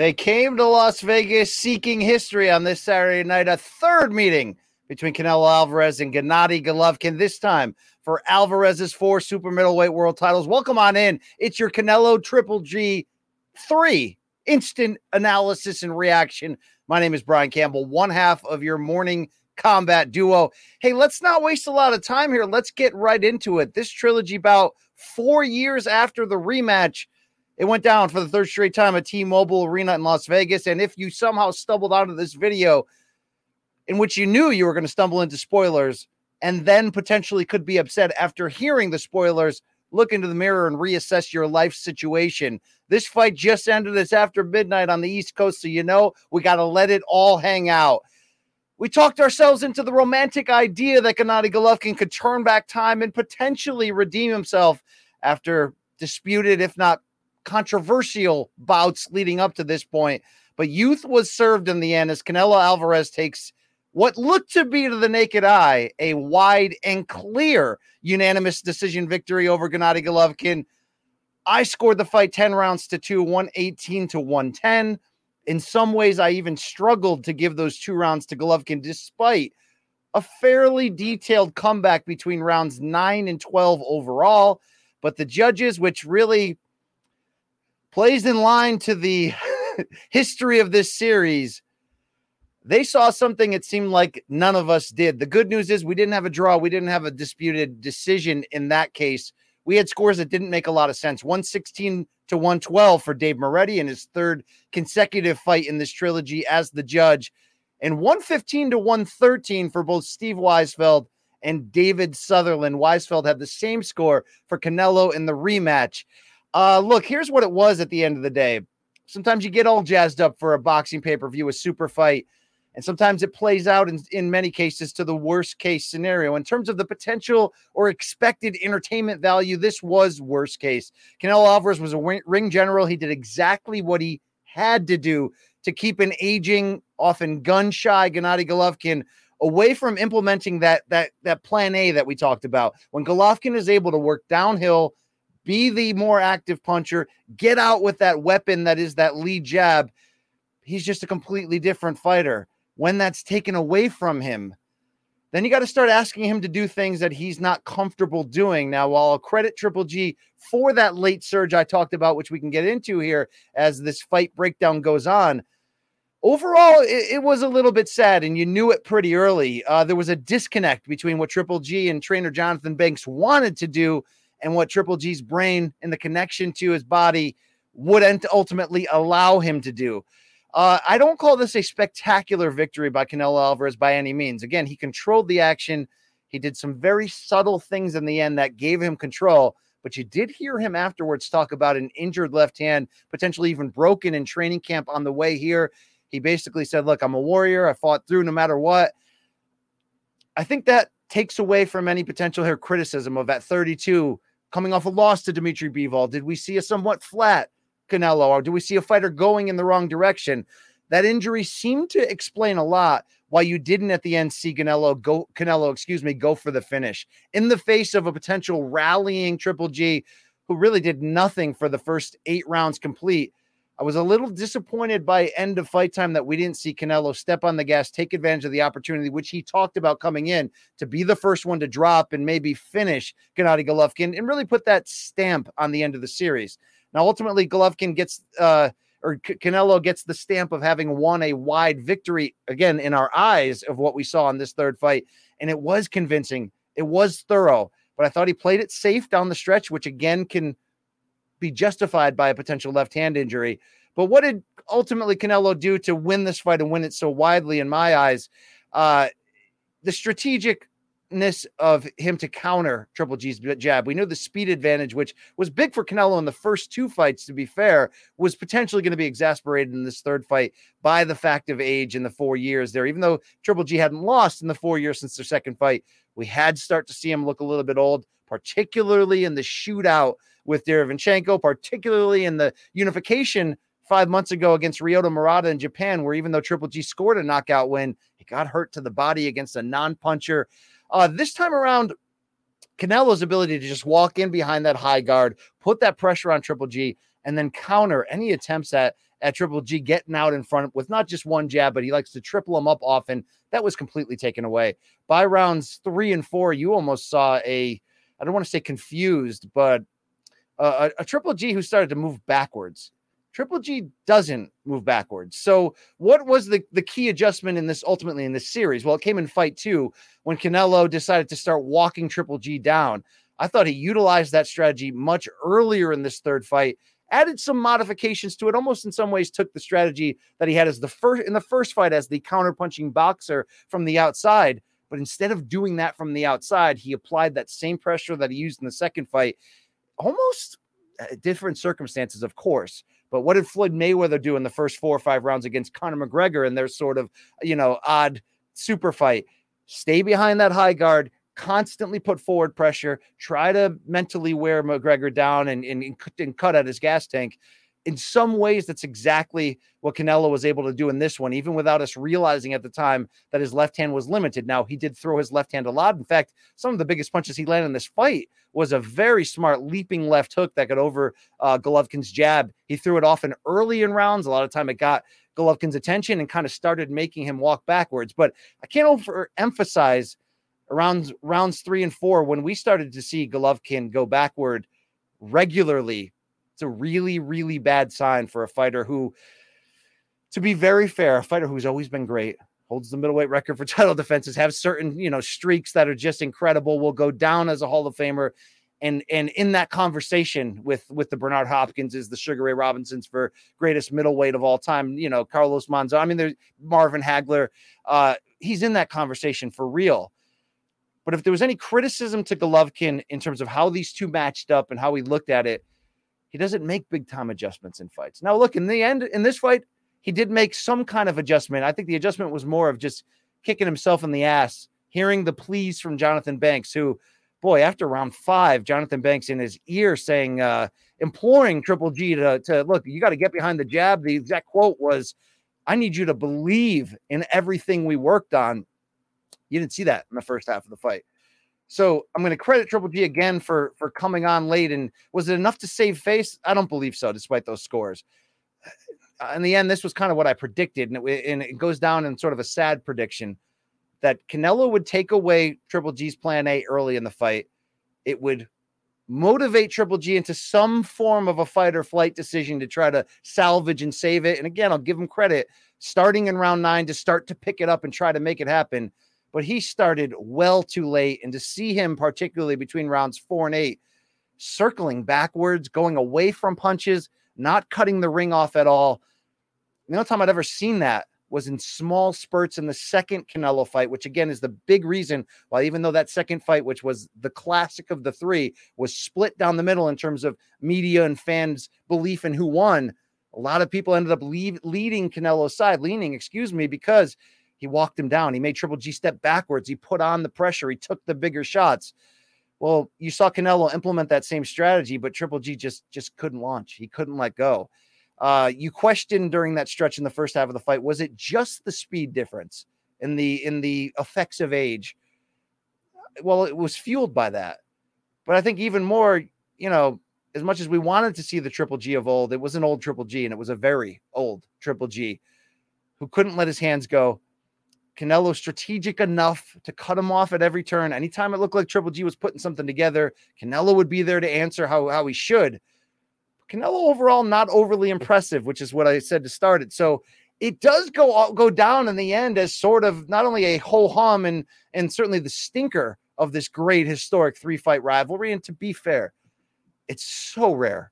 They came to Las Vegas seeking history on this Saturday night, a third meeting between Canelo Alvarez and Gennady Golovkin, this time for Alvarez's four super middleweight world titles. Welcome on in. It's your Canelo Triple G three instant analysis and reaction. My name is Brian Campbell, one half of your morning combat duo. Hey, let's not waste a lot of time here. Let's get right into it. This trilogy bout, four years after the rematch, it went down for the third straight time at T-Mobile Arena in Las Vegas. And if you somehow stumbled onto this video in which you knew you were going to stumble into spoilers and then potentially could be upset after hearing the spoilers, look into the mirror and reassess your life situation. This fight just ended. It's after midnight on the East Coast, so you know we got to let it all hang out. We talked ourselves into the romantic idea that Gennady Golovkin could turn back time and potentially redeem himself after disputed, if not controversial bouts leading up to this point. But youth was served in the end as Canelo Alvarez takes what looked to be to the naked eye a wide and clear unanimous decision victory over Gennady Golovkin. I scored the fight 10 rounds to 2, 118 to 110. In some ways, I even struggled to give those two rounds to Golovkin despite a fairly detailed comeback between rounds 9 and 12 overall. But the judges, which really plays in line to the history of this series, they saw something it seemed like none of us did. The good news is we didn't have a draw, we didn't have a disputed decision in that case. We had scores that didn't make a lot of sense 116 to 112 for Dave Moretti in his third consecutive fight in this trilogy as the judge, and 115 to 113 for both Steve Weisfeld and David Sutherland. Weisfeld had the same score for Canelo in the rematch. Uh, look, here's what it was at the end of the day. Sometimes you get all jazzed up for a boxing pay per view, a super fight, and sometimes it plays out in, in many cases to the worst case scenario. In terms of the potential or expected entertainment value, this was worst case. Canelo Alvarez was a ring general. He did exactly what he had to do to keep an aging, often gun shy Gennady Golovkin away from implementing that that that plan A that we talked about. When Golovkin is able to work downhill be the more active puncher, get out with that weapon that is that lead jab. He's just a completely different fighter. When that's taken away from him, then you got to start asking him to do things that he's not comfortable doing. Now, while I'll credit Triple G for that late surge I talked about, which we can get into here as this fight breakdown goes on, overall, it, it was a little bit sad, and you knew it pretty early. Uh, there was a disconnect between what Triple G and trainer Jonathan Banks wanted to do and what Triple G's brain and the connection to his body would ultimately allow him to do. Uh, I don't call this a spectacular victory by Canelo Alvarez by any means. Again, he controlled the action. He did some very subtle things in the end that gave him control. But you did hear him afterwards talk about an injured left hand, potentially even broken in training camp on the way here. He basically said, Look, I'm a warrior. I fought through no matter what. I think that takes away from any potential here criticism of at 32 coming off a loss to Dimitri Bivol? Did we see a somewhat flat Canelo, or do we see a fighter going in the wrong direction? That injury seemed to explain a lot why you didn't at the end see Canelo go Canelo, excuse me, go for the finish in the face of a potential rallying Triple G, who really did nothing for the first eight rounds complete. I was a little disappointed by end of fight time that we didn't see Canelo step on the gas, take advantage of the opportunity, which he talked about coming in to be the first one to drop and maybe finish Gennady Golovkin and really put that stamp on the end of the series. Now, ultimately, Golovkin gets uh, or Canelo gets the stamp of having won a wide victory again in our eyes of what we saw in this third fight, and it was convincing. It was thorough, but I thought he played it safe down the stretch, which again can be justified by a potential left hand injury. But what did ultimately Canelo do to win this fight and win it so widely in my eyes? Uh, the strategicness of him to counter Triple G's jab. We knew the speed advantage, which was big for Canelo in the first two fights, to be fair, was potentially going to be exasperated in this third fight by the fact of age in the four years there. Even though Triple G hadn't lost in the four years since their second fight, we had start to see him look a little bit old, particularly in the shootout with Derevyanchenko, particularly in the unification five months ago against Ryota Murata in Japan, where even though Triple G scored a knockout win, he got hurt to the body against a non puncher. Uh, this time around, Canelo's ability to just walk in behind that high guard, put that pressure on Triple G, and then counter any attempts at at Triple G getting out in front with not just one jab, but he likes to triple them up often. That was completely taken away by rounds three and four. You almost saw a, I don't want to say confused, but a, a Triple G who started to move backwards. Triple G doesn't move backwards. So, what was the, the key adjustment in this ultimately in this series? Well, it came in fight two when Canelo decided to start walking Triple G down. I thought he utilized that strategy much earlier in this third fight, added some modifications to it, almost in some ways took the strategy that he had as the first in the first fight as the counterpunching boxer from the outside. But instead of doing that from the outside, he applied that same pressure that he used in the second fight, almost uh, different circumstances, of course but what did Floyd Mayweather do in the first four or five rounds against Conor McGregor in their sort of, you know, odd super fight? Stay behind that high guard, constantly put forward pressure, try to mentally wear McGregor down and, and, and cut at his gas tank in some ways, that's exactly what Canelo was able to do in this one, even without us realizing at the time that his left hand was limited. Now, he did throw his left hand a lot. In fact, some of the biggest punches he landed in this fight was a very smart leaping left hook that got over uh, Golovkin's jab. He threw it often early in rounds. A lot of time it got Golovkin's attention and kind of started making him walk backwards. But I can't overemphasize around rounds three and four when we started to see Golovkin go backward regularly it's a really, really bad sign for a fighter who, to be very fair, a fighter who's always been great, holds the middleweight record for title defenses, have certain, you know, streaks that are just incredible, will go down as a Hall of Famer. And and in that conversation with with the Bernard Hopkins is the Sugar Ray Robinsons for greatest middleweight of all time, you know, Carlos Monzon. I mean, there's Marvin Hagler. Uh, he's in that conversation for real. But if there was any criticism to Golovkin in terms of how these two matched up and how he looked at it, he doesn't make big time adjustments in fights. Now, look, in the end, in this fight, he did make some kind of adjustment. I think the adjustment was more of just kicking himself in the ass, hearing the pleas from Jonathan Banks, who, boy, after round five, Jonathan Banks in his ear saying, uh, imploring Triple G to, to look, you got to get behind the jab. The exact quote was, I need you to believe in everything we worked on. You didn't see that in the first half of the fight. So I'm going to credit Triple G again for for coming on late. And was it enough to save face? I don't believe so, despite those scores. Uh, in the end, this was kind of what I predicted, and it, and it goes down in sort of a sad prediction that Canelo would take away Triple G's plan A early in the fight. It would motivate Triple G into some form of a fight or flight decision to try to salvage and save it. And again, I'll give him credit starting in round nine to start to pick it up and try to make it happen but he started well too late. And to see him, particularly between rounds four and eight, circling backwards, going away from punches, not cutting the ring off at all. The only time I'd ever seen that was in small spurts in the second Canelo fight, which again is the big reason why, even though that second fight, which was the classic of the three, was split down the middle in terms of media and fans' belief in who won, a lot of people ended up leave, leading Canelo's side, leaning, excuse me, because he walked him down. He made Triple G step backwards. He put on the pressure. He took the bigger shots. Well, you saw Canelo implement that same strategy, but Triple G just just couldn't launch. He couldn't let go. Uh, you questioned during that stretch in the first half of the fight, was it just the speed difference in the in the effects of age? Well, it was fueled by that. But I think even more, you know, as much as we wanted to see the Triple G of old, it was an old Triple G, and it was a very old Triple G who couldn't let his hands go Canelo strategic enough to cut him off at every turn. Anytime it looked like Triple G was putting something together, Canelo would be there to answer how, how he should. Canelo overall not overly impressive, which is what I said to start it. So it does go go down in the end as sort of not only a ho hum and and certainly the stinker of this great historic three fight rivalry. And to be fair, it's so rare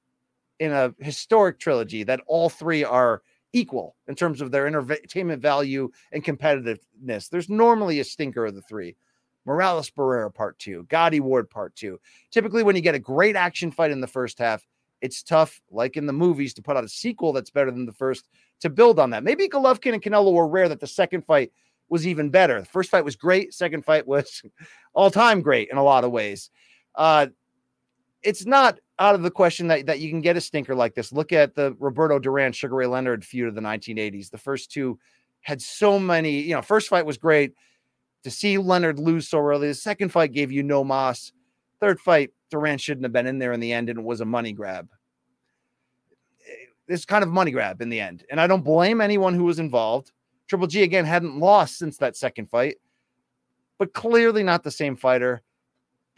in a historic trilogy that all three are equal in terms of their entertainment value and competitiveness. There's normally a stinker of the three. Morales Barrera part two, Gatti Ward part two. Typically, when you get a great action fight in the first half, it's tough, like in the movies, to put out a sequel that's better than the first to build on that. Maybe Golovkin and Canelo were rare that the second fight was even better. The first fight was great, second fight was all time great in a lot of ways. Uh, it's not out of the question that, that you can get a stinker like this. Look at the Roberto Duran Sugar Ray Leonard feud of the 1980s. The first two had so many, you know, first fight was great. To see Leonard lose so early, the second fight gave you No Mas. Third fight, Duran shouldn't have been in there in the end, and it was a money grab. It's kind of money grab in the end. And I don't blame anyone who was involved. Triple G again hadn't lost since that second fight, but clearly not the same fighter.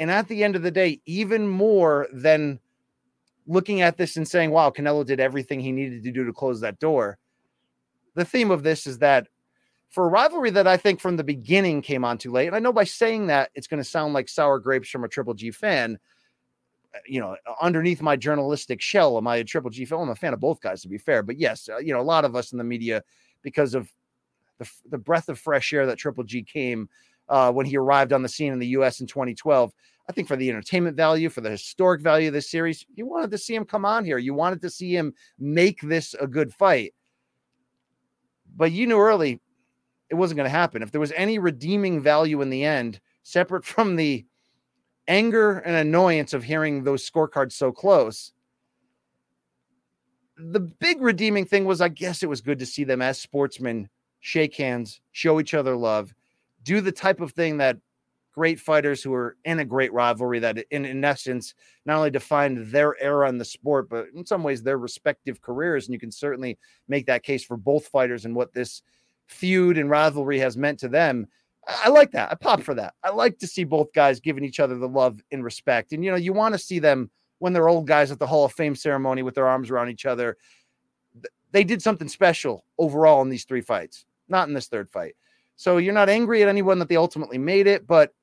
And at the end of the day, even more than looking at this and saying, wow, Canelo did everything he needed to do to close that door. The theme of this is that for a rivalry that I think from the beginning came on too late, and I know by saying that it's going to sound like sour grapes from a Triple G fan. You know, underneath my journalistic shell, am I a Triple G fan? I'm a fan of both guys, to be fair. But yes, uh, you know, a lot of us in the media, because of the, the breath of fresh air that Triple G came uh, when he arrived on the scene in the U.S. in 2012, I think for the entertainment value, for the historic value of this series, you wanted to see him come on here. You wanted to see him make this a good fight. But you knew early it wasn't going to happen. If there was any redeeming value in the end, separate from the anger and annoyance of hearing those scorecards so close, the big redeeming thing was I guess it was good to see them as sportsmen shake hands, show each other love, do the type of thing that great fighters who are in a great rivalry that in, in essence not only defined their era in the sport but in some ways their respective careers. And you can certainly make that case for both fighters and what this feud and rivalry has meant to them. I like that. I pop for that. I like to see both guys giving each other the love and respect. And you know you want to see them when they're old guys at the hall of fame ceremony with their arms around each other. They did something special overall in these three fights not in this third fight so you're not angry at anyone that they ultimately made it but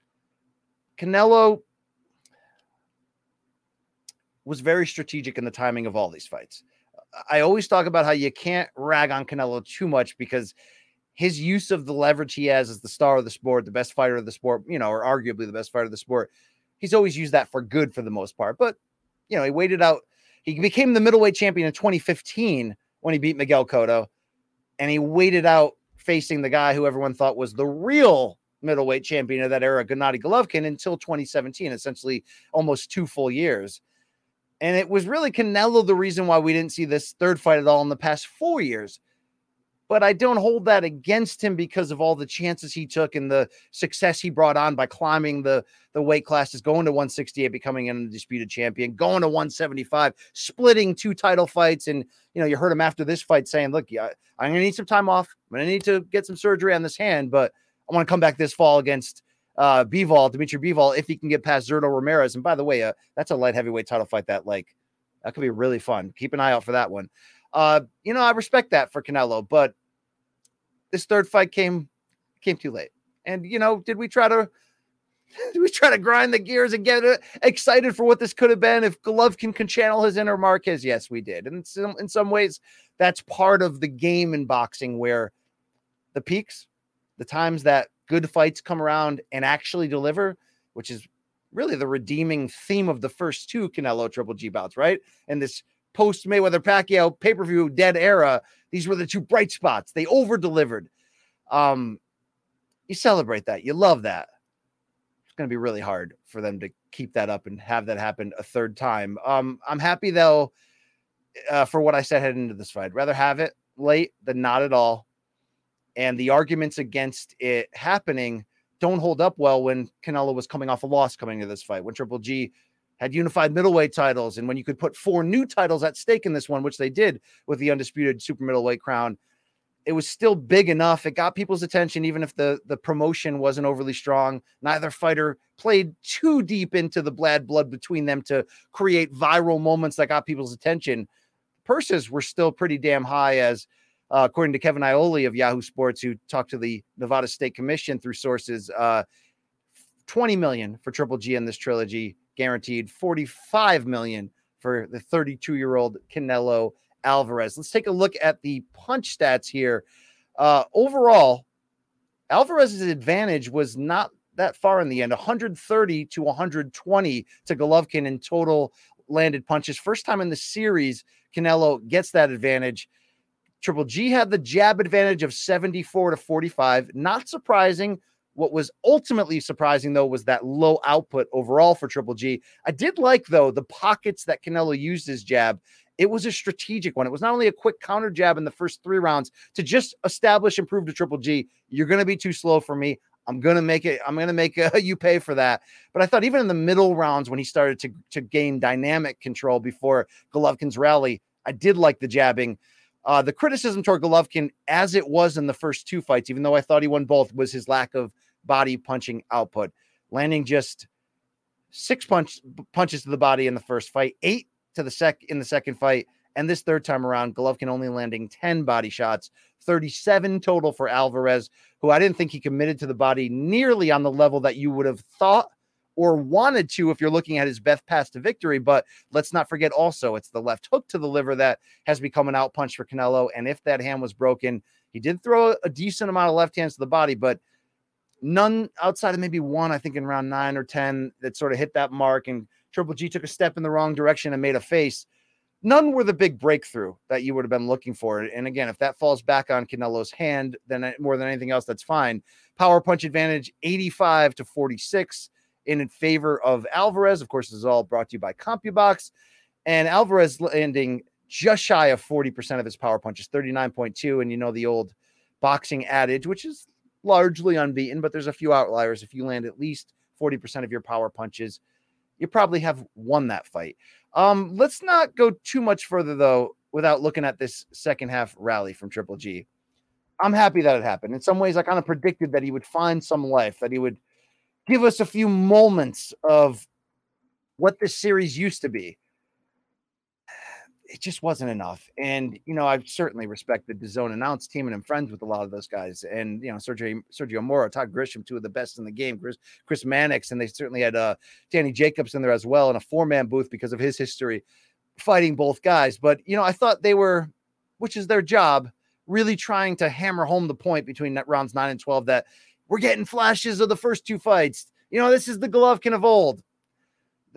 Canelo was very strategic in the timing of all these fights. I always talk about how you can't rag on Canelo too much because his use of the leverage he has as the star of the sport, the best fighter of the sport, you know, or arguably the best fighter of the sport, he's always used that for good for the most part. But, you know, he waited out. He became the middleweight champion in 2015 when he beat Miguel Cotto, and he waited out facing the guy who everyone thought was the real middleweight champion of that era, Gennady Golovkin, until 2017, essentially almost two full years. And it was really Canelo the reason why we didn't see this third fight at all in the past four years. But I don't hold that against him because of all the chances he took and the success he brought on by climbing the, the weight classes, going to 168, becoming an undisputed champion, going to 175, splitting two title fights. And, you know, you heard him after this fight saying, look, yeah, I'm to need some time off. I'm to need to get some surgery on this hand, but – I want to come back this fall against uh Bivol, Dimitri Bivol, if he can get past Zurdo Ramirez. And by the way, uh, that's a light heavyweight title fight that like that could be really fun. Keep an eye out for that one. Uh, you know, I respect that for Canelo, but this third fight came came too late. And you know, did we try to did we try to grind the gears and get uh, excited for what this could have been if Golovkin can channel his inner Marquez? Yes, we did. And some, in some ways, that's part of the game in boxing where the peaks the times that good fights come around and actually deliver, which is really the redeeming theme of the first two Canelo Triple G bouts, right? And this post Mayweather Pacquiao pay per view dead era, these were the two bright spots. They over delivered. Um, you celebrate that, you love that. It's going to be really hard for them to keep that up and have that happen a third time. Um, I'm happy though uh, for what I said heading into this fight. Rather have it late than not at all and the arguments against it happening don't hold up well when Canelo was coming off a loss coming to this fight, when Triple G had unified middleweight titles, and when you could put four new titles at stake in this one, which they did with the undisputed super middleweight crown. it was still big enough. It got people's attention, even if the the promotion wasn't overly strong. Neither fighter played too deep into the bad blood between them to create viral moments that got people's attention. Purses were still pretty damn high, as uh, according to Kevin Iole of Yahoo Sports, who talked to the Nevada State Commission through sources. Uh, 20 million for Triple G in this trilogy, guaranteed 45 million for the 32 year old Canelo Alvarez. Let's take a look at the punch stats here. Uh, overall, Alvarez's advantage was not that far in the end 130 to 120 to Golovkin in total landed punches. First time in the series, Canelo gets that advantage. Triple G had the jab advantage of 74 to 45. Not surprising. What was ultimately surprising, though, was that low output overall for Triple G. I did like, though, the pockets that Canelo used his jab. It was a strategic one. It was not only a quick counter jab in the first three rounds to just establish and prove to Triple G, you're going to be too slow for me. I'm gonna make it. I'm gonna make uh, you pay for that. But I thought even in the middle rounds when he started to to gain dynamic control before Golovkin's rally, I did like the jabbing. Uh, the criticism toward Golovkin, as it was in the first two fights, even though I thought he won both, was his lack of body punching output, landing just six punch punches to the body in the first fight, eight to the sec in the second fight. And this third time around, Golovkin only landing 10 body shots, 37 total for Alvarez, who I didn't think he committed to the body nearly on the level that you would have thought or wanted to if you're looking at his best path to victory. But let's not forget also, it's the left hook to the liver that has become an out punch for Canelo. And if that hand was broken, he did throw a decent amount of left hands to the body, but none outside of maybe one, I think in round nine or 10 that sort of hit that mark. And Triple G took a step in the wrong direction and made a face. None were the big breakthrough that you would have been looking for. And again, if that falls back on Canelo's hand, then more than anything else, that's fine. Power punch advantage 85 to 46 in favor of Alvarez. Of course, this is all brought to you by CompuBox. And Alvarez landing just shy of 40% of his power punches, 39.2. And you know the old boxing adage, which is largely unbeaten, but there's a few outliers. If you land at least 40% of your power punches, you probably have won that fight. Um, let's not go too much further though without looking at this second half rally from Triple G. I'm happy that it happened. In some ways, I kind of predicted that he would find some life, that he would give us a few moments of what this series used to be it just wasn't enough. And you know, I certainly respect the DAZN announced team, and I'm friends with a lot of those guys. And you know, Sergio Sergio Mora, Todd Grisham, two of the best in the game. Chris Chris Mannix, and they certainly had uh, Danny Jacobs in there as well in a four man booth because of his history fighting both guys. But you know, I thought they were, which is their job, really trying to hammer home the point between rounds nine and twelve that we're getting flashes of the first two fights. You know, this is the Golovkin of old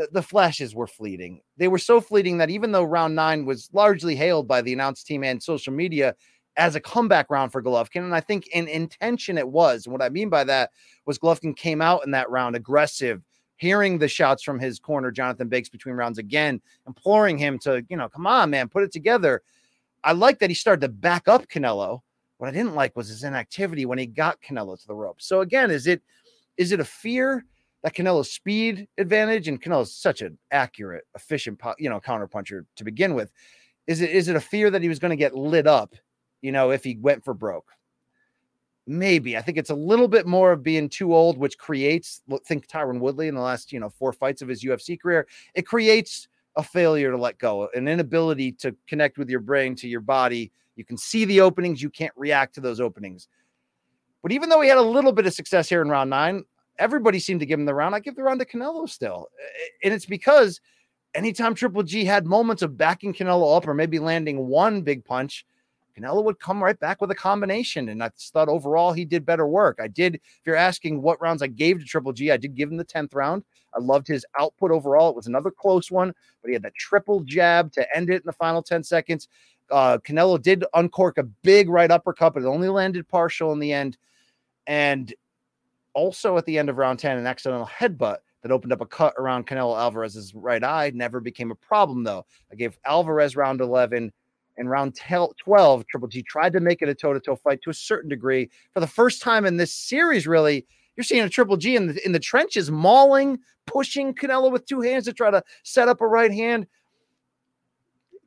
the, the flashes were fleeting. They were so fleeting that even though round nine was largely hailed by the announced team and social media as a comeback round for Golovkin, and I think in intention it was. And what I mean by that was Golovkin came out in that round aggressive, hearing the shouts from his corner, Jonathan Banks, between rounds again, imploring him to, you know, come on, man, put it together. I like that he started to back up Canelo. What I didn't like was his inactivity when he got Canelo to the rope. So again, is it is it a fear? That Canelo's speed advantage and Canelo's such an accurate, efficient, you know, counterpuncher to begin with. Is it is it a fear that he was going to get lit up, you know, if he went for broke? Maybe. I think it's a little bit more of being too old, which creates. Think Tyron Woodley in the last, you know, four fights of his UFC career. It creates a failure to let go, an inability to connect with your brain to your body. You can see the openings, you can't react to those openings. But even though he had a little bit of success here in round nine, everybody seemed to give him the round. I give the round to Canelo still. And it's because anytime Triple G had moments of backing Canelo up or maybe landing one big punch, Canelo would come right back with a combination. And I thought overall he did better work. I did, if you're asking what rounds I gave to Triple G, I did give him the 10th round. I loved his output overall. It was another close one, but he had that triple jab to end it in the final 10 seconds. Uh, Canelo did uncork a big right uppercut, but it only landed partial in the end. And also at the end of round 10, an accidental headbutt that opened up a cut around Canelo Alvarez's right eye never became a problem, though. I gave Alvarez round 11 and round 12. Triple G tried to make it a toe to toe fight to a certain degree. For the first time in this series, really, you're seeing a Triple G in the, in the trenches, mauling, pushing Canelo with two hands to try to set up a right hand.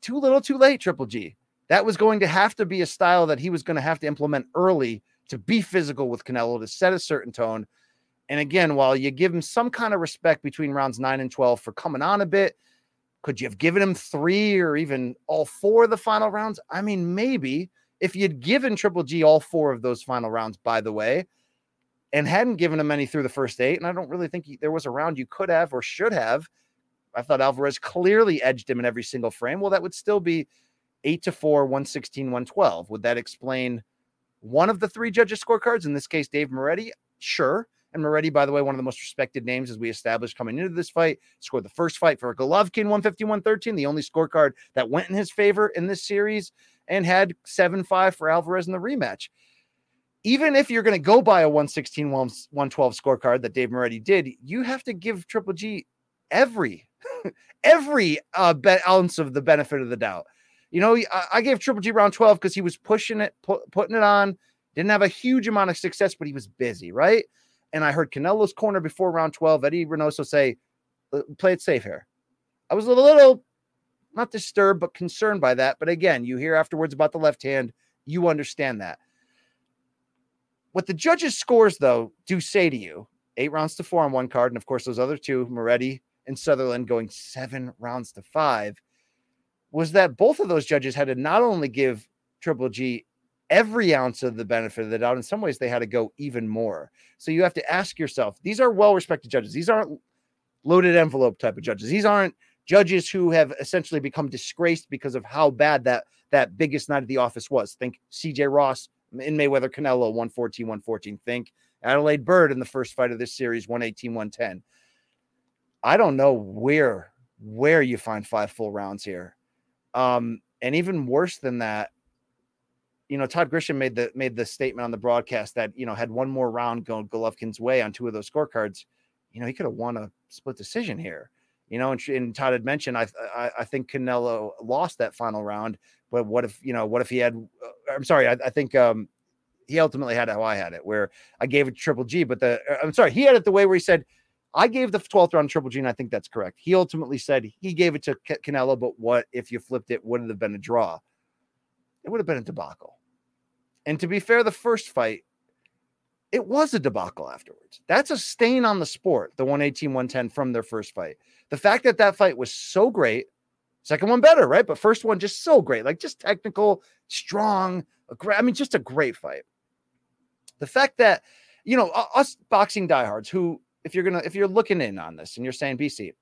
Too little, too late, Triple G That was going to have to be a style that he was going to have to implement early to be physical with Canelo to set a certain tone. And again, while you give him some kind of respect between rounds nine and 12 for coming on a bit, could you have given him three or even all four of the final rounds? I mean, maybe if you'd given Triple G all four of those final rounds, by the way, and hadn't given him any through the first eight, and I don't really think he, there was a round you could have or should have. I thought Alvarez clearly edged him in every single frame. Well, that would still be eight to four, 116, 112. Would that explain one of the three judges' scorecards? In this case, Dave Moretti? Sure. And Moretti, by the way, one of the most respected names as we established coming into this fight, scored the first fight for Golovkin 151 13, the only scorecard that went in his favor in this series, and had 7 5 for Alvarez in the rematch. Even if you're going to go by a 116 112 scorecard that Dave Moretti did, you have to give Triple G every every uh, be- ounce of the benefit of the doubt. You know, I, gave Triple G round 12 because he was pushing it, pu- putting it on, didn't have a huge amount of success, but he was busy, right? and I heard Canelo's corner before round 12, Eddie Reynoso say, play it safe here. I was a little not disturbed, but concerned by that. But again, you hear afterwards about the left hand, you understand that. What the judges' scores, though, do say to you eight rounds to four on one card. And of course, those other two, Moretti and Sutherland, going seven rounds to five, was that both of those judges had to not only give Triple G every ounce of the benefit of the doubt. In some ways, they had to go even more. So you have to ask yourself these are well respected judges. These aren't loaded envelope type of judges. These aren't judges who have essentially become disgraced because of how bad that that biggest night of the office was. Think CJ Ross in Mayweather Canelo 114 114. Think Adalaide Byrd in the first fight of this series 118 110. I don't know where where you find five full rounds here. Um, and even worse than that, you know, Todd Grisham made the made the statement on the broadcast that you know had one more round going Golovkin's way on two of those scorecards, you know, he could have won a split decision here. You know, and, and Todd had mentioned I, I, I think Canelo lost that final round, but what if you know what if he had? Uh, I'm sorry, I, I think um, he ultimately had how I had it, where I gave it Triple G, but the uh, I'm sorry, he had it the way where he said. I gave the 12th round Triple G, and I think that's correct. He ultimately said he gave it to Canelo, but what if you flipped it? Would it have been a draw? It would have been a debacle. And to be fair, the first fight, it was a debacle afterwards. That's a stain on the sport, the 118 110 from their first fight. The fact that that fight was so great, second one better, right? But first one just so great, like just technical, strong, I mean, just a great fight. The fact that, you know, us boxing diehards who, if you're gonna, if you're looking in on this and you're saying, BC,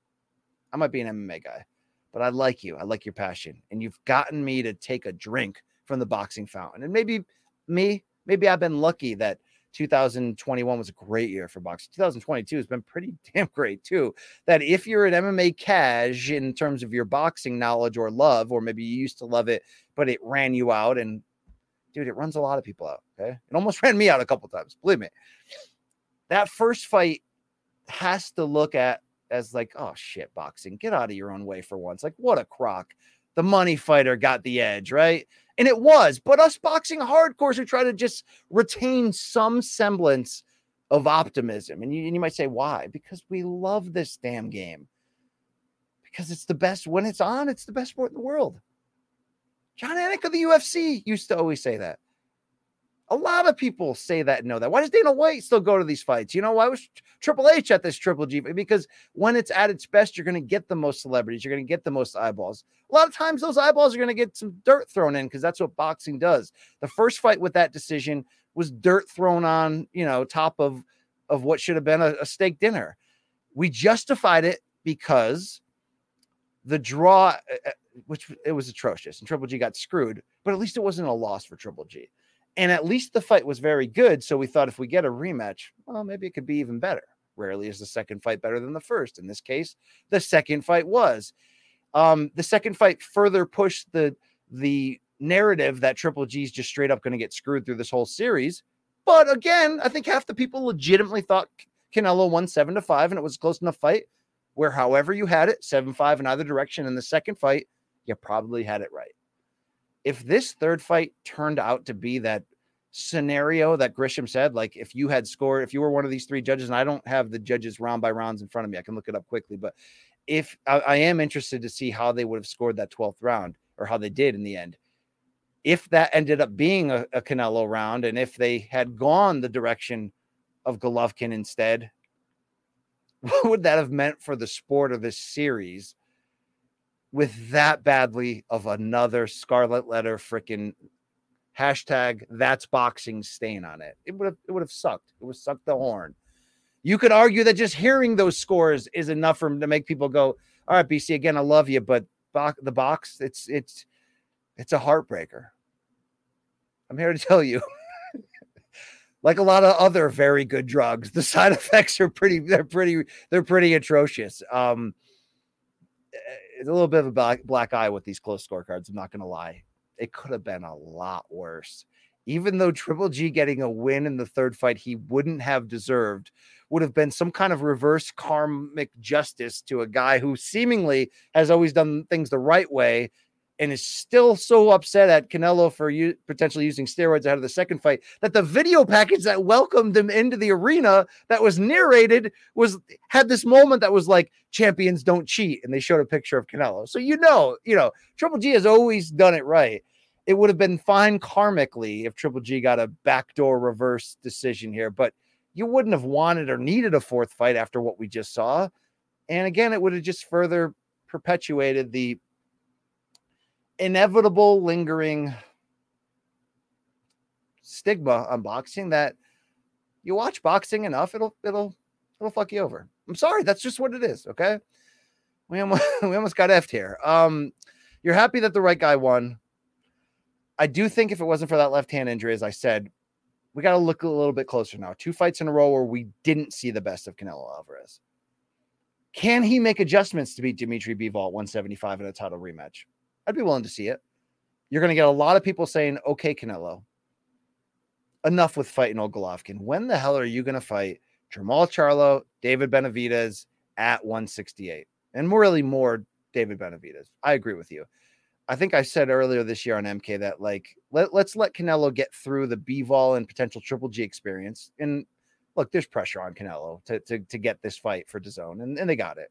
I might be an MMA guy, but I like you. I like your passion. And you've gotten me to take a drink from the boxing fountain. And maybe me, maybe I've been lucky that 2021 was a great year for boxing. 2022 has been pretty damn great too. That if you're an MMA cash in terms of your boxing knowledge or love, or maybe you used to love it, but it ran you out, and dude, it runs a lot of people out. Okay, it almost ran me out a couple times. Believe me. That first fight has to look at as like, oh shit, boxing, get out of your own way for once. Like, what a crock. The money fighter got the edge, right? And it was, but us boxing hardcores who try to just retain some semblance of optimism. And you, and you might say, why? Because we love this damn game. Because it's the best when it's on, it's the best sport in the world. Jon Anik of the UFC used to always say that. A lot of people say that and know that. Why does Dana White still go to these fights? You know, why was Triple H at this Triple G? Because when it's at its best, you're going to get the most celebrities, you're going to get the most eyeballs. A lot of times, those eyeballs are going to get some dirt thrown in because that's what boxing does. The first fight with that decision was dirt thrown on, you know, top of of what should have been a, a steak dinner. We justified it because the draw, uh, uh, which it was atrocious, and Triple G got screwed, but at least it wasn't a loss for Triple G. And at least the fight was very good. So we thought if we get a rematch, well, maybe it could be even better. Rarely is the second fight better than the first. In this case, the second fight was. Um, the second fight further pushed the the narrative that Triple G is just straight up going to get screwed through this whole series. But again, I think half the people legitimately thought Canelo won seven to five, and it was close enough fight where, however you had it, seven five in either direction. In the second fight, you probably had it right if this third fight turned out to be that scenario that Grisham said, like if you had scored, if you were one of these three judges, and I don't have the judges round by rounds in front of me, I can look it up quickly, but if I, I am interested to see how they would have scored that 12th round or how they did in the end. if that ended up being a, a Canelo round, and if they had gone the direction of Golovkin instead, what would that have meant for the sport of this series with that badly of another scarlet letter freaking hashtag that's boxing stain on it? It would have it would have sucked. It would suck the horn. You could argue that just hearing those scores is enough for to make people go, all right, BC, again, I love you, but the box, it's it's it's a heartbreaker. I'm here to tell you. like a lot of other very good drugs, the side effects are pretty they're pretty they're pretty atrocious. Um eh, it's a little bit of a black, black eye with these close scorecards, I'm not going to lie. It could have been a lot worse. Even though Triple G getting a win in the third fight he wouldn't have deserved would have been some kind of reverse karmic justice to a guy who seemingly has always done things the right way and is still so upset at Canelo for you potentially using steroids out of the second fight that the video package that welcomed him into the arena that was narrated was had this moment that was like champions don't cheat and they showed a picture of Canelo. So you know, you know, Triple G has always done it right. It would have been fine karmically if Triple G got a backdoor reverse decision here, but you wouldn't have wanted or needed a fourth fight after what we just saw. And again, it would have just further perpetuated the inevitable lingering stigma on boxing that you watch boxing enough, it'll it'll it'll fuck you over. I'm sorry, that's just what it is. Okay, we almost we almost got effed here. Um, you're happy that the right guy won. I do think if it wasn't for that left hand injury, as I said, we got to look a little bit closer now. Two fights in a row where we didn't see the best of Canelo Alvarez. Can he make adjustments to beat Dimitri Bivol at 175 in a title rematch? I'd be willing to see it. You're going to get a lot of people saying, okay, Canelo, enough with fighting old Golovkin. When the hell are you going to fight Jermall Charlo, David Benavidez at 168? And more, really more David Benavidez. I agree with you. I think I said earlier this year on MK that like let, let's let Canelo get through the Bivol and potential Triple G experience. And look, there's pressure on Canelo to to, to get this fight for DAZN, and, and they got it.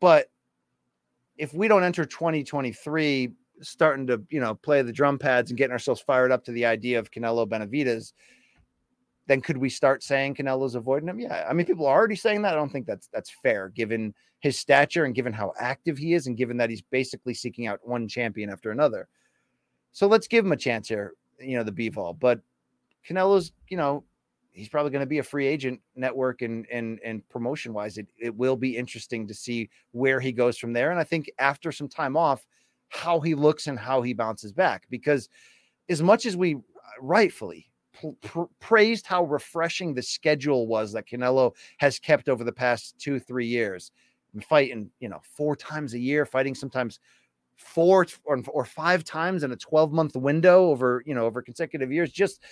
But if we don't enter 2023 starting to, you know, play the drum pads and getting ourselves fired up to the idea of Canelo Benavidez, then could we start saying Canelo's avoiding him? Yeah. I mean, people are already saying that. I don't think that's that's fair given his stature and given how active he is and given that he's basically seeking out one champion after another. So let's give him a chance here, you know, the Bivol. But Canelo's, you know, he's probably going to be a free agent network and and and promotion wise it, it will be interesting to see where he goes from there. And i think after some time off how he looks and how he bounces back because as much as we rightfully pr- praised how refreshing the schedule was that Canelo has kept over the past 2 3 years fighting you know four times a year fighting sometimes four or, or five times in a 12 month window over you know over consecutive years just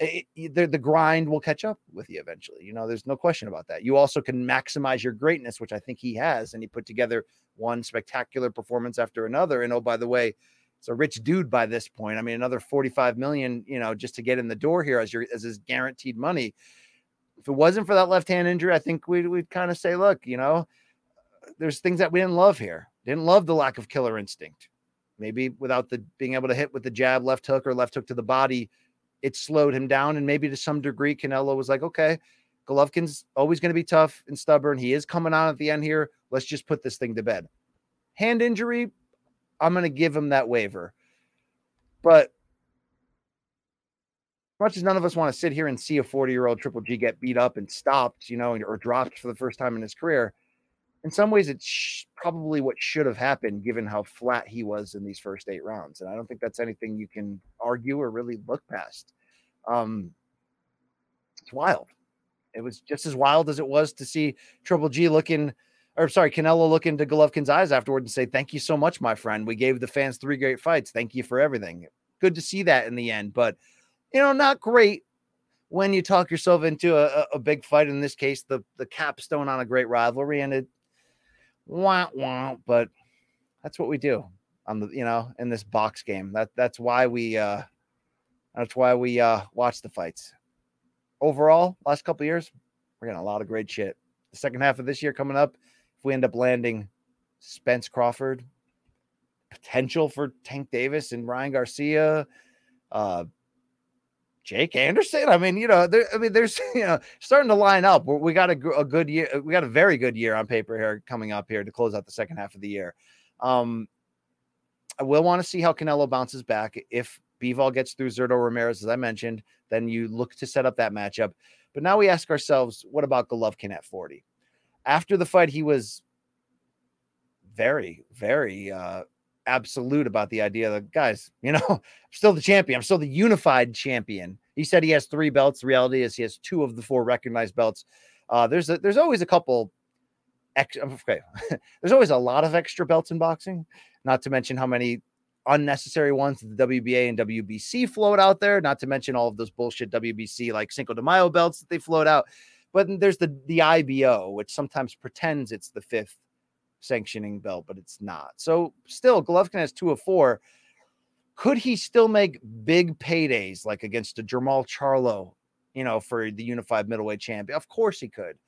it, the, the grind will catch up with you eventually. You know, there's no question about that. You also can maximize your greatness, which I think he has, and he put together one spectacular performance after another. And oh, by the way, it's a rich dude by this point. I mean, another 45 million, you know, just to get in the door here as your as his guaranteed money. If it wasn't for that left hand injury, I think we'd we'd kind of say, look, you know, there's things that we didn't love here. Didn't love the lack of killer instinct. Maybe without the being able to hit with the jab, left hook, or left hook to the body it slowed him down. And maybe to some degree, Canelo was like, okay, Golovkin's always going to be tough and stubborn. He is coming on at the end here. Let's just put this thing to bed. Hand injury, I'm going to give him that waiver. But much as none of us want to sit here and see a 40 year old Triple G get beat up and stopped, you know, or dropped for the first time in his career, in some ways, it's probably what should have happened given how flat he was in these first eight rounds. And I don't think that's anything you can argue or really look past. Um, it's wild. It was just as wild as it was to see Triple G looking, or sorry, Canelo looking to Golovkin's eyes afterward and say, Thank you so much, my friend. We gave the fans three great fights. Thank you for everything. Good to see that in the end. But, you know, not great when you talk yourself into a, a big fight. In this case, the, the capstone on a great rivalry. And it, wah, wah, but that's what we do on the, you know, in this box game. That That's why we, uh, that's why we uh, watch the fights overall, last couple years, we're getting a lot of great shit. The second half of this year coming up, if we end up landing Spence Crawford, potential for Tank Davis and Ryan Garcia, uh, Jake Anderson. I mean, you know, there, I mean, there's you know starting to line up. We got a, a, good year. We got a very good year on paper here coming up here to close out the second half of the year. Um, I will want to see how Canelo bounces back if Bivol gets through Zurdo Ramirez, as I mentioned, then you look to set up that matchup. But now we ask ourselves, what about Golovkin at 40? After the fight, he was very, very uh, absolute about the idea that guys, you know, I'm still the champion. I'm still the unified champion. He said he has three belts. The reality is he has two of the four recognized belts. Uh, there's a, there's always a couple. Ex- okay, there's always a lot of extra belts in boxing. Not to mention how many unnecessary ones the WBA and WBC float out there, not to mention all of those bullshit WBC like Cinco de Mayo belts that they float out. But there's the the IBO, which sometimes pretends it's the fifth sanctioning belt, but it's not. So still, Golovkin has two of four. Could he still make big paydays like against a Jermall Charlo, you know, for the unified middleweight champion? Of course he could.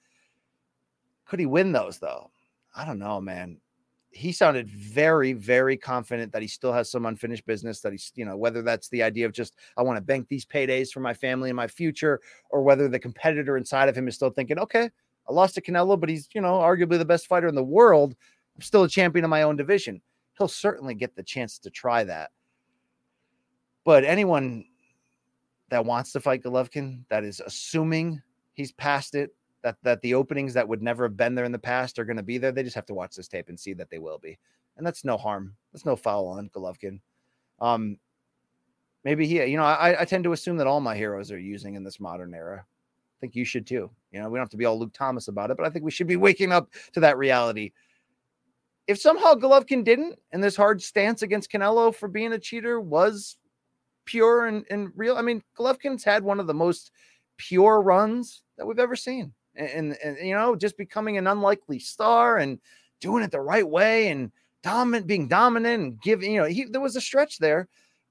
Could he win those though? I don't know, man he sounded very, very confident that he still has some unfinished business. That he's, you know, whether that's the idea of just, I want to bank these paydays for my family and my future, or whether the competitor inside of him is still thinking, okay, I lost to Canelo, but he's, you know, arguably the best fighter in the world. I'm still a champion of my own division. He'll certainly get the chance to try that. But anyone that wants to fight Golovkin, that is assuming he's past it, that that the openings that would never have been there in the past are going to be there. They just have to watch this tape and see that they will be, and that's no harm. That's no foul on Golovkin. Um, maybe he, you know, I, I tend to assume that all my heroes are using in this modern era. Think you should too. You know, we don't have to be all Luke Thomas about it, but I think we should be waking up to that reality. If somehow Golovkin didn't, and this hard stance against Canelo for being a cheater was pure and, and real, I mean, Golovkin's had one of the most pure runs that we've ever seen and, and you know just becoming an unlikely star and doing it the right way and dominant being dominant and giving you know he there was a stretch there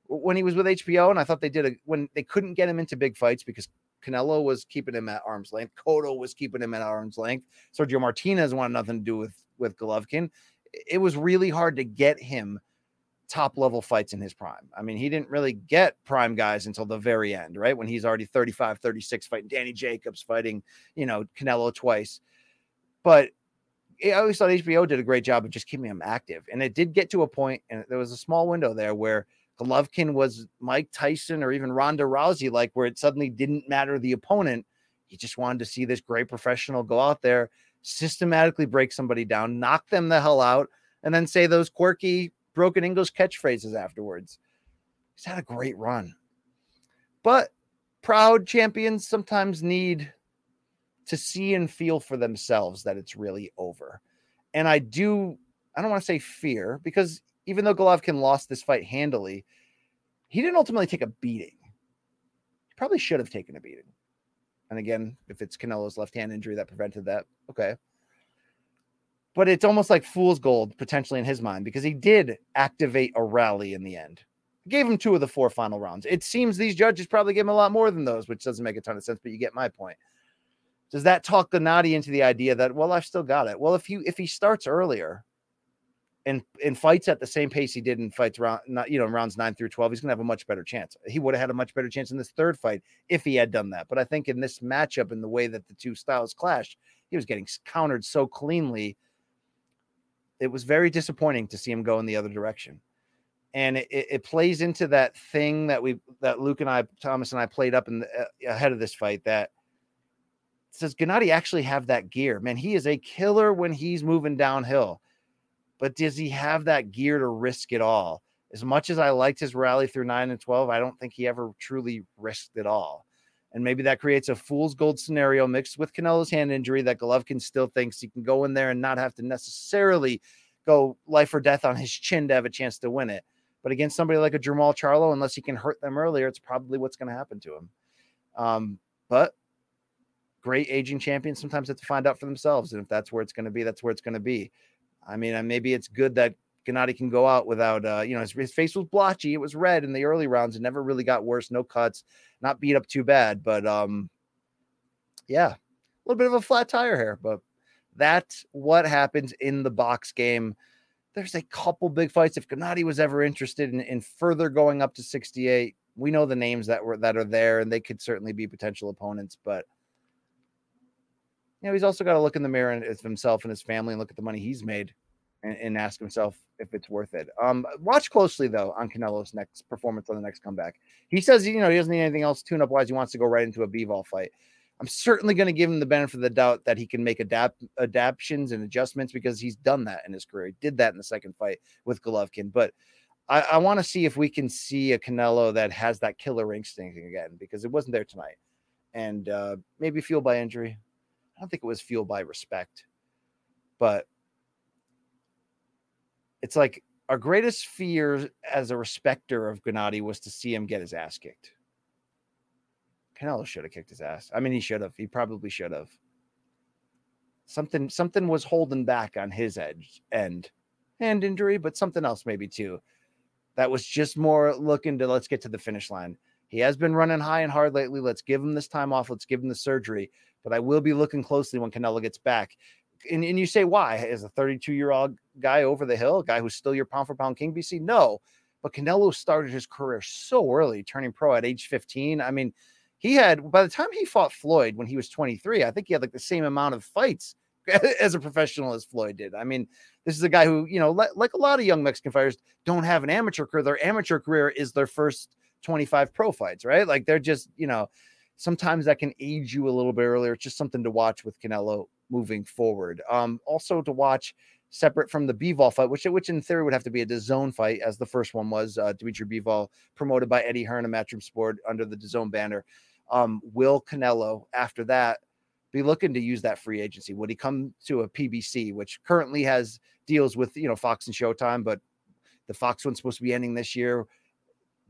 when he was with HBO and I thought they did a when they couldn't get him into big fights because Canelo was keeping him at arm's length Cotto was keeping him at arm's length Sergio Martinez wanted nothing to do with with Golovkin it was really hard to get him top level fights in his prime. I mean, he didn't really get prime guys until the very end, right? When he's already 35, 36 fighting Danny Jacobs, fighting, you know, Canelo twice. But I always thought HBO did a great job of just keeping him active. And it did get to a point, and there was a small window there where Golovkin was Mike Tyson or even Ronda Rousey, like where it suddenly didn't matter the opponent. He just wanted to see this great professional go out there, systematically break somebody down, knock them the hell out, and then say those quirky broken English catchphrases afterwards. He's had a great run. But proud champions sometimes need to see and feel for themselves that it's really over. And I do, I don't want to say fear, because even though Golovkin lost this fight handily, he didn't ultimately take a beating. He probably should have taken a beating. And again, if it's Canelo's left hand injury that prevented that, okay but it's almost like fool's gold potentially in his mind because he did activate a rally in the end. Gave him two of the four final rounds. It seems these judges probably gave him a lot more than those, which doesn't make a ton of sense, but you get my point. Does that talk Gennady into the idea that well, I've still got it? Well, if you if he starts earlier and and fights at the same pace he did in fights round not you know in rounds nine through twelve, he's gonna have a much better chance. He would have had a much better chance in this third fight if he had done that. But I think in this matchup and the way that the two styles clashed, he was getting countered so cleanly it was very disappointing to see him go in the other direction. and it, it plays into that thing that we that Luke and I, Thomas and I played up in the, uh, ahead of this fight that says Gennady actually have that gear? Man, he is a killer when he's moving downhill, but does he have that gear to risk it all? As much as I liked his rally through nine and twelve, I don't think he ever truly risked it all. And maybe that creates a fool's gold scenario mixed with Canelo's hand injury that Golovkin still thinks he can go in there and not have to necessarily go life or death on his chin to have a chance to win it. But against somebody like a Jermall Charlo, unless he can hurt them earlier, it's probably what's going to happen to him. Um, but great aging champions sometimes have to find out for themselves. And if that's where it's going to be, that's where it's going to be. I mean, maybe it's good that Gennady can go out without, uh, you know, his, his, face was blotchy. It was red in the early rounds. It never really got worse. No cuts, not beat up too bad. But um, yeah, a little bit of a flat tire here. But that's what happens in the box game there's a couple big fights. If Gennady was ever interested in, in further going up to 68, we know the names that were that are there, and they could certainly be potential opponents. But you know, he's also got to look in the mirror at himself and his family and look at the money he's made and, and ask himself if it's worth it. Um, watch closely though on Canelo's next performance on the next comeback. He says you know he doesn't need anything else tune up wise. He wants to go right into a Bivol fight. I'm certainly going to give him the benefit of the doubt that he can make adapt adaptations and adjustments because he's done that in his career. He did that in the second fight with Golovkin. But I, I want to see if we can see a Canelo that has that killer instinct again because it wasn't there tonight. And uh, maybe fueled by injury. I don't think it was fueled by respect. But it's like our greatest fear as a respecter of Gennady was to see him get his ass kicked Canelo should have kicked his ass. I mean, he should have. He probably should have. Something something was holding back on his edge end, hand injury, but something else maybe too. That was just more looking to let's get to the finish line. He has been running high and hard lately. Let's give him this time off. Let's give him the surgery. But I will be looking closely when Canelo gets back. And, and you say, why? Is a 32 year old guy over the hill, a guy who's still your pound for pound king, BC? No. But Canelo started his career so early, turning pro at age 15. I mean, he had by the time he fought Floyd when he was 23, I think he had like the same amount of fights as a professional as Floyd did. I mean, this is a guy who, you know, like a lot of young Mexican fighters don't have an amateur career. Their amateur career is their first 25 pro fights, right? Like they're just, you know, sometimes that can age you a little bit earlier. It's just something to watch with Canelo moving forward. Um, also to watch separate from the Bivol fight, which which in theory would have to be a DAZN fight, as the first one was. Uh, Dmitry Bivol promoted by Eddie Hearn and Matchroom Sport under the DAZN banner. Um, will Canelo after that be looking to use that free agency? Would he come to a PBC, which currently has deals with you know Fox and Showtime, but the Fox one's supposed to be ending this year?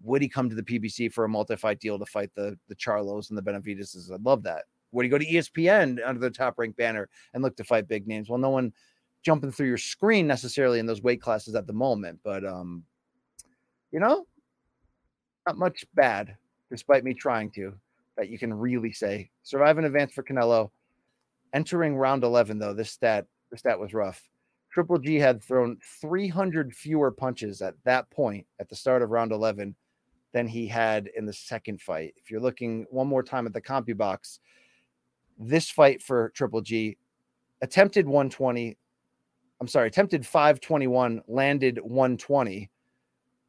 Would he come to the PBC for a multi-fight deal to fight the the Charlos and the Benavidez's? I'd love that. Would he go to ESPN under the top rank banner and look to fight big names? Well, no one jumping through your screen necessarily in those weight classes at the moment, but um, you know, not much bad, despite me trying to that you can really say. Survive in advance for Canelo. Entering round 11, though, this stat, this stat was rough. Triple G had thrown 300 fewer punches at that point at the start of round 11 than he had in the second fight. If you're looking one more time at the CompuBox, this fight for Triple G attempted 120. I'm sorry, attempted 521, landed 120.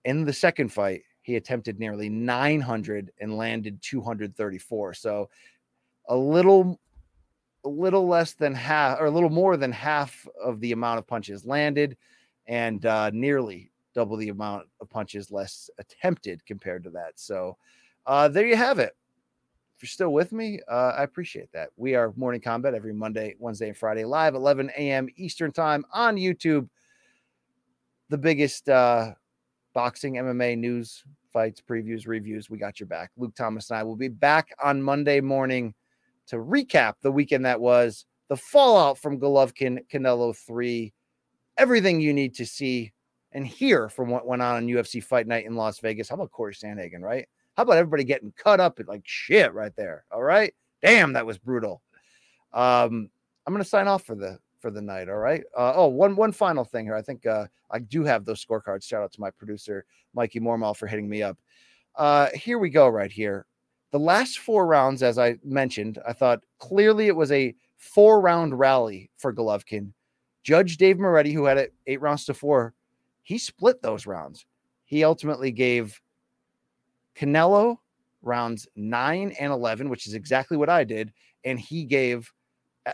In the second fight, he attempted nearly 900 and landed 234. So a little a little less than half or a little more than half of the amount of punches landed and uh, nearly double the amount of punches less attempted compared to that. So uh, there you have it. If you're still with me, uh, I appreciate that. We are Morning Combat every Monday, Wednesday, and Friday live 11 a.m. Eastern Time on YouTube. The biggest uh, boxing, MMA news, fights, previews, reviews. We got your back. Luke Thomas and I will be back on Monday morning to recap the weekend that was, the fallout from Golovkin Canelo 3, everything you need to see and hear from what went on in UFC Fight Night in Las Vegas. How about Corey Sandhagen, right? How about everybody getting cut up like shit right there? All right. Damn, that was brutal. Um, I'm to sign off for the for the night. All right. Uh, oh, one one final thing here. I think uh, I do have those scorecards. Shout out to my producer Mikey Mormal for hitting me up. Uh, here we go. Right here. The last four rounds, as I mentioned, I thought clearly it was a four round rally for Golovkin. Judge Dave Moretti, who had it eight rounds to four, he split those rounds. he ultimately gave Canelo rounds nine and 11, which is exactly what I did. And he gave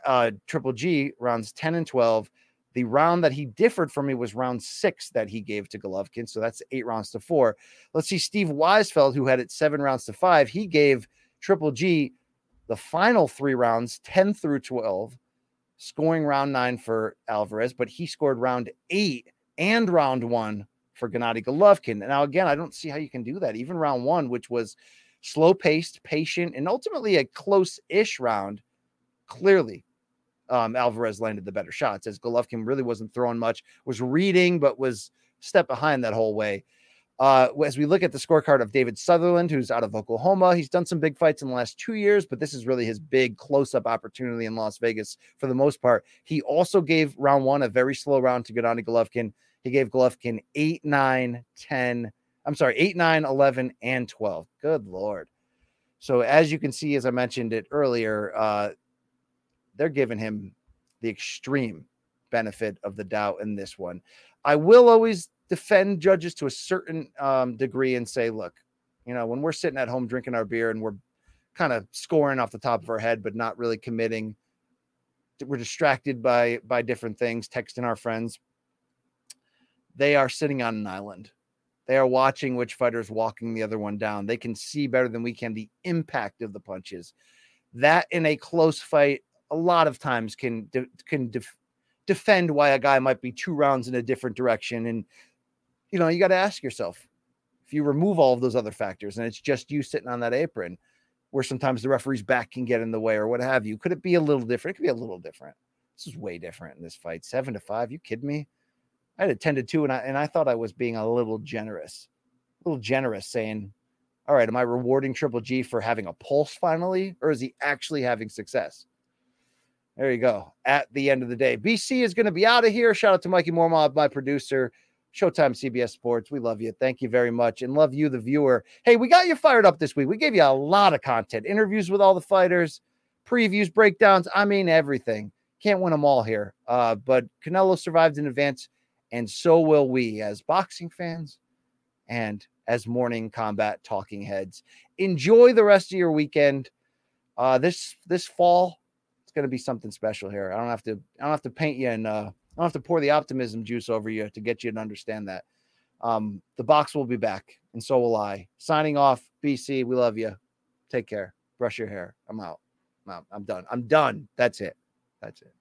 uh, Triple G rounds 10 and 12. The round that he differed from me was round six that he gave to Golovkin. So that's eight rounds to four. Let's see, Steve Weisfeld, who had it seven rounds to five, he gave Triple G the final three rounds, 10 through 12, scoring round nine for Alvarez, but he scored round eight and round one for Gennady Golovkin. Now, again, I don't see how you can do that. Even round one, which was slow paced, patient, and ultimately a close ish round, clearly um, Alvarez landed the better shots as Golovkin really wasn't throwing much, was reading, but was step behind that whole way. Uh, as we look at the scorecard of David Sutherland, who's out of Oklahoma, he's done some big fights in the last two years, but this is really his big close up opportunity in Las Vegas for the most part. He also gave round one a very slow round to Gennady Golovkin. He gave Golovkin 8, 9, 10. I'm sorry, 8, 9, 11, and 12. Good Lord. So, as you can see, as I mentioned it earlier, uh, they're giving him the extreme benefit of the doubt in this one. I will always defend judges to a certain um, degree and say, look, you know, when we're sitting at home drinking our beer and we're kind of scoring off the top of our head, but not really committing, we're distracted by by different things, texting our friends they are sitting on an island. They are watching which fighter is walking the other one down. They can see better than we can the impact of the punches. That in a close fight, a lot of times can de- can def- defend why a guy might be two rounds in a different direction. And you know, you got to ask yourself if you remove all of those other factors and it's just you sitting on that apron, where sometimes the referee's back can get in the way or what have you. Could it be a little different? It could be a little different. This is way different in this fight. Seven to five. You kidding me? I had attended to, and I and I thought I was being a little generous, a little generous, saying, "All right, am I rewarding Triple G for having a pulse finally, or is he actually having success?" There you go. At the end of the day, BC is going to be out of here. Shout out to Mikey Mormob, my producer. Showtime CBS Sports. We love you. Thank you very much. And love you, the viewer. Hey, we got you fired up this week. We gave you a lot of content interviews with all the fighters, previews, breakdowns. I mean, everything. Can't win them all here. Uh, but Canelo survived in advance and so will we as boxing fans and as morning combat talking heads. Enjoy the rest of your weekend. Uh, this this fall, it's going to be something special here. I don't have to I don't have to paint you and uh, I don't have to pour the optimism juice over you to get you to understand that. Um, the box will be back, and so will I. Signing off, BC. We love you. Take care. Brush your hair. I'm out. I'm out. I'm done. I'm done. That's it. That's it.